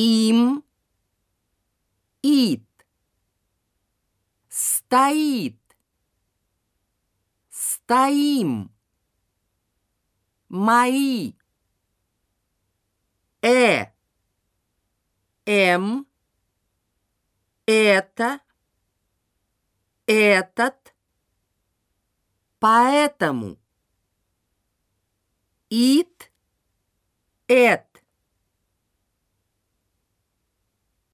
Им ит. Стоит. Стоим. Мои. Э. М это. Этот. Поэтому. Ит. Эт.